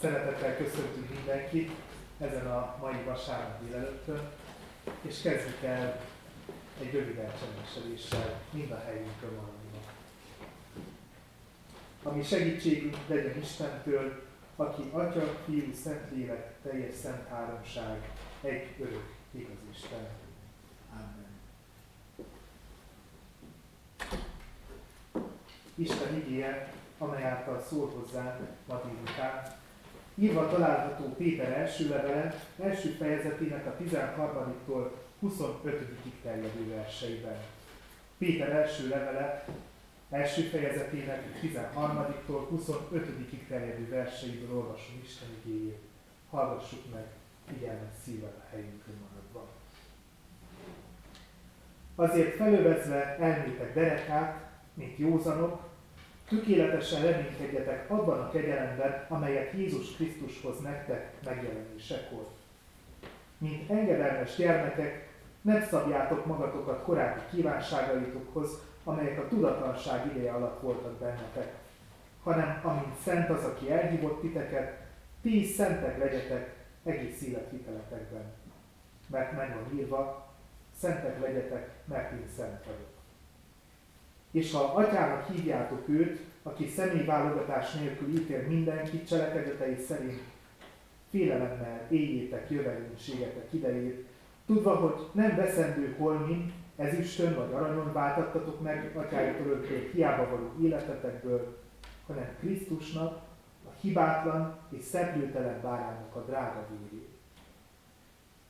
Szeretettel köszöntünk mindenkit ezen a mai vasárnap délelőttön, és kezdjük el egy rövid elcsendesedéssel mind a helyünkön maradva. Ami segítségünk legyen Istentől, aki Atya, Fiú, Szentlélek, teljes szent háromság, egy örök igaz Isten. Amen. Isten igéje, amely által szól hozzánk ma írva található Péter első levele, első fejezetének a 13-tól 25-ig terjedő verseiben. Péter első levele, első fejezetének 13-tól 25-ig terjedő verseiből olvasom Isten igéjét. Hallgassuk meg figyelmet szívvel a helyünkön maradva. Azért felövezve elmétek derekát, mint józanok, tökéletesen reménykedjetek abban a kegyelemben, amelyet Jézus Krisztushoz nektek megjelenésekor. Mint engedelmes gyermekek, nem szabjátok magatokat korábbi kívánságaitokhoz, amelyek a tudatlanság ideje alatt voltak bennetek, hanem amint szent az, aki elhívott titeket, ti szentek legyetek egész élethiteletekben. Mert meg van írva, szentek legyetek, mert én szent vagyok. És ha atyának hívjátok őt, aki személyválogatás nélkül ítél mindenki cselekedetei szerint, félelemmel éljétek jövedelmségetek idejét, tudva, hogy nem veszendő holmin, ezüstön vagy aranyon váltattatok meg atyájuk örökké hiába való életetekből, hanem Krisztusnak, a hibátlan és szeplőtelen báránynak a drága vérét.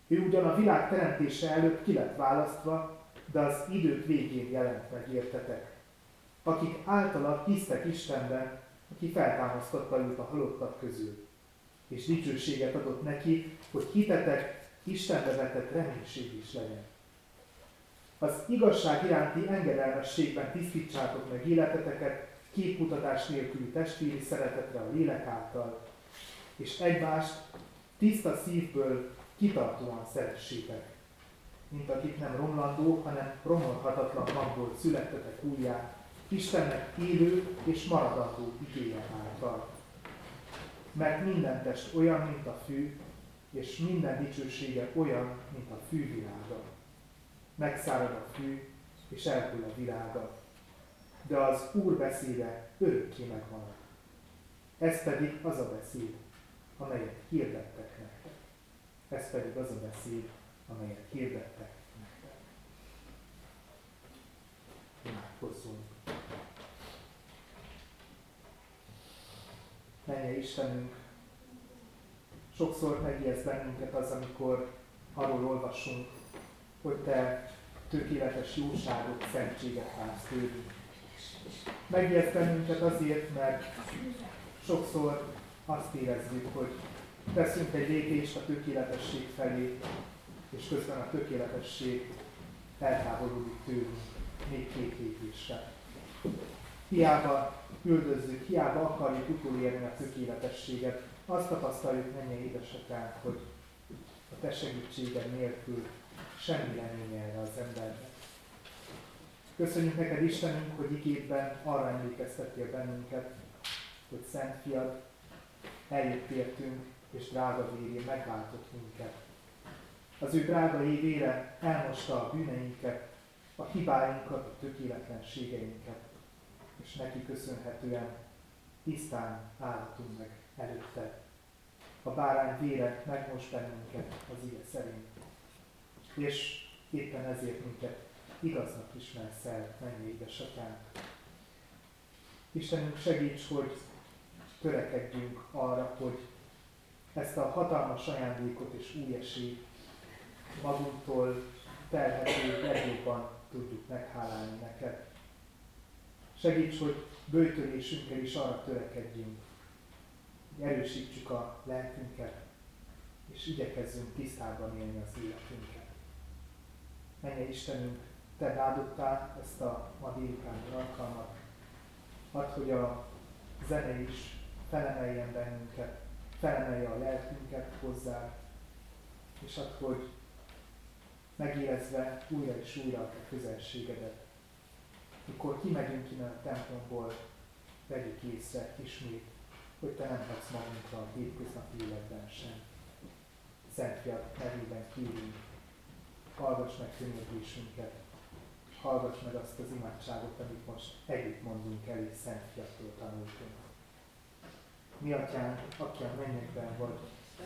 Ő ugyan a világ teremtése előtt ki lett választva, de az idők végén jelent meg értetek, akik általa hisztek Istenben, aki feltámasztotta őt a halottak közül, és dicsőséget adott neki, hogy hitetek Istenbe vetett reménység is legyen. Az igazság iránti engedelmességben tisztítsátok meg életeteket, képmutatás nélküli testvéri szeretetre a lélek által, és egymást tiszta szívből kitartóan szeressétek, mint akik nem romlandó, hanem romolhatatlan magból születtetek újjá, Istennek élő és maradandó igéje által. Mert minden test olyan, mint a fű, és minden dicsősége olyan, mint a fűvilága. Megszárad a fű, és elhull a világa. De az Úr beszéde örökké megvan. Ez pedig az a beszéd, amelyet hirdettek nektek. Ez pedig az a beszéd, amelyet hirdettek nektek. Imádkozzunk. Menje Istenünk, sokszor megijeszt bennünket az, amikor arról olvasunk, hogy Te tökéletes jóságot, szentséget vársz tőlünk. Megijeszt bennünket azért, mert sokszor azt érezzük, hogy teszünk egy lépést a tökéletesség felé, és közben a tökéletesség eltávolodik tőlünk még két lépésre. Hiába üldözzük, hiába akarjuk utolérni a tökéletességet, azt tapasztaljuk, mennyi édesetek, hogy a te segítséged nélkül semmi nem erre az embernek. Köszönjük neked Istenünk, hogy igében arra emlékeztettél bennünket, hogy Szent Fiad eljött értünk, és drága véré megváltott minket. Az ő drága évére elmosta a bűneinket, a hibáinkat, a tökéletlenségeinket, és neki köszönhetően tisztán állhatunk meg előtte. A bárány vére megmos bennünket az ige szerint. És éppen ezért minket igaznak ismersz el, mennyi édesatyánk. Istenünk segíts, hogy törekedjünk arra, hogy ezt a hatalmas ajándékot és új esélyt magunktól telhető legjobban tudjuk meghálálni neked. Segíts, hogy bőtölésünkkel is arra törekedjünk, hogy erősítsük a lelkünket, és igyekezzünk tisztában élni az életünket. Menje Istenünk, Te rádottál ezt a ma délutáni alkalmat, add, hogy a zene is felemeljen bennünket, felemelje a lelkünket hozzá, és add, hogy megérezve újra és újra a közelségedet, mikor kimegyünk innen a templomból, vegyük észre ismét, hogy Te nem hagysz magunkra a hétköznapi életben sem. Szent Fiat nevében kívül, hallgass meg könyörgésünket, hallgass meg azt az imádságot, amit most együtt mondunk el, és Szent Fiattól tanultunk. Mi atyánk, aki a mennyekben vagy,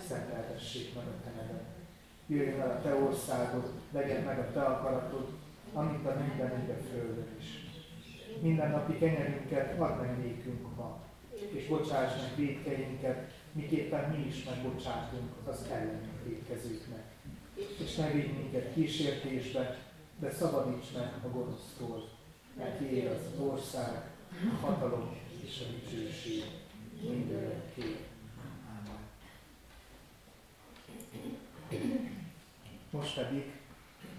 szenteltessék meg a te neved. Jöjjön el a te országod, legyen meg a te akaratod, amit a minden úgy a földön is. Minden napi kenyerünket add meg nékünk ma, és bocsáss meg védkeinket, miképpen mi is megbocsátunk az ellenünk védkezőknek. És ne vigy minket kísértésbe, de szabadíts meg a gonosztól, mert ér az ország, a hatalom és a dicsőség mindörökké. Most pedig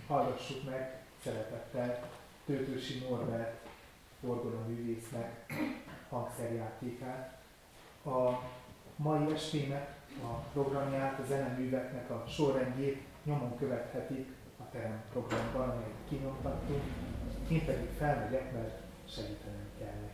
hallgassuk meg szeretettel Tőtősi Norbert művésznek hangszerjátékát. A mai estének a programját, a zeneműveknek a sorrendjét nyomon követhetik a terem programban, amelyet kinyomtattunk. Én pedig felmegyek, mert segítenem kell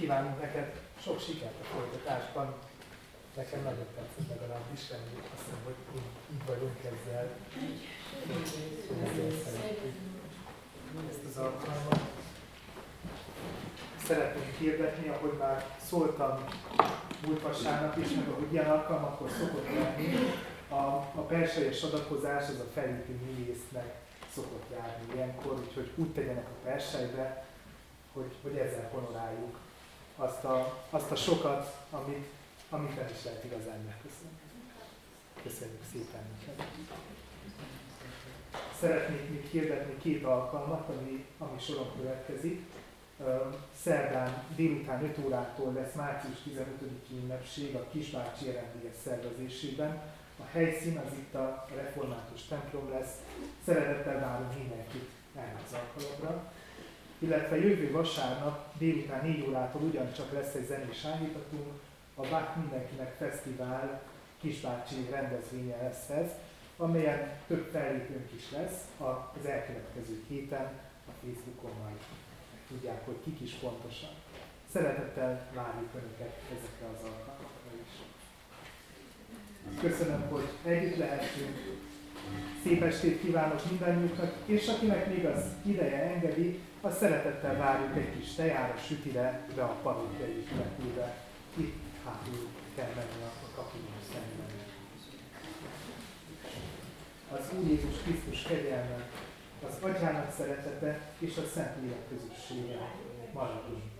Kívánunk neked sok sikert a folytatásban. Nekem nagyon tetszett legalábbis, reméljük azt hiszem, hogy így, vagyunk ezzel. Szeretjük ezt az alkalmat. Szeretnénk hirdetni, ahogy már szóltam múlt vasárnap is, meg ahogy ilyen alkalmakkor szokott lenni, a, a perselyes adakozás az a felüti művésznek szokott járni ilyenkor, úgyhogy úgy tegyenek a persejbe, hogy, hogy ezzel honoráljuk azt a, azt a sokat, amit, amit nem is lehet igazán megköszönni. Köszönjük szépen neked. Szeretnék még hirdetni két alkalmat, ami, ami soron következik. Szerdán délután 5 órától lesz március 15-i ünnepség a Kisbácsi Jelenléges szervezésében. A helyszín az itt a református templom lesz. Szeretettel várunk mindenkit erre az alkalomra. Illetve jövő vasárnap délután 4 órától ugyancsak lesz egy zenés állítatunk, a Bach Mindenkinek Fesztivál Kisbácsi rendezvénye lesz ez, amelyen több fellépőnk is lesz az elkövetkező héten a Facebookon majd tudják, hogy kik is pontosan. Szeretettel várjuk Önöket ezekre az alkalmakra is. Köszönöm, hogy együtt lehetünk. Szép estét kívánok mindannyiuknak, és akinek még az ideje engedi, a szeretettel várjuk egy kis tejára, sütire, be a parókia épületébe. Itt hátul kell menni a kapinyos szemben. Az Úr Jézus Krisztus kegyelme, az Atyának szeretete és a Szent Lélek közössége maradjon.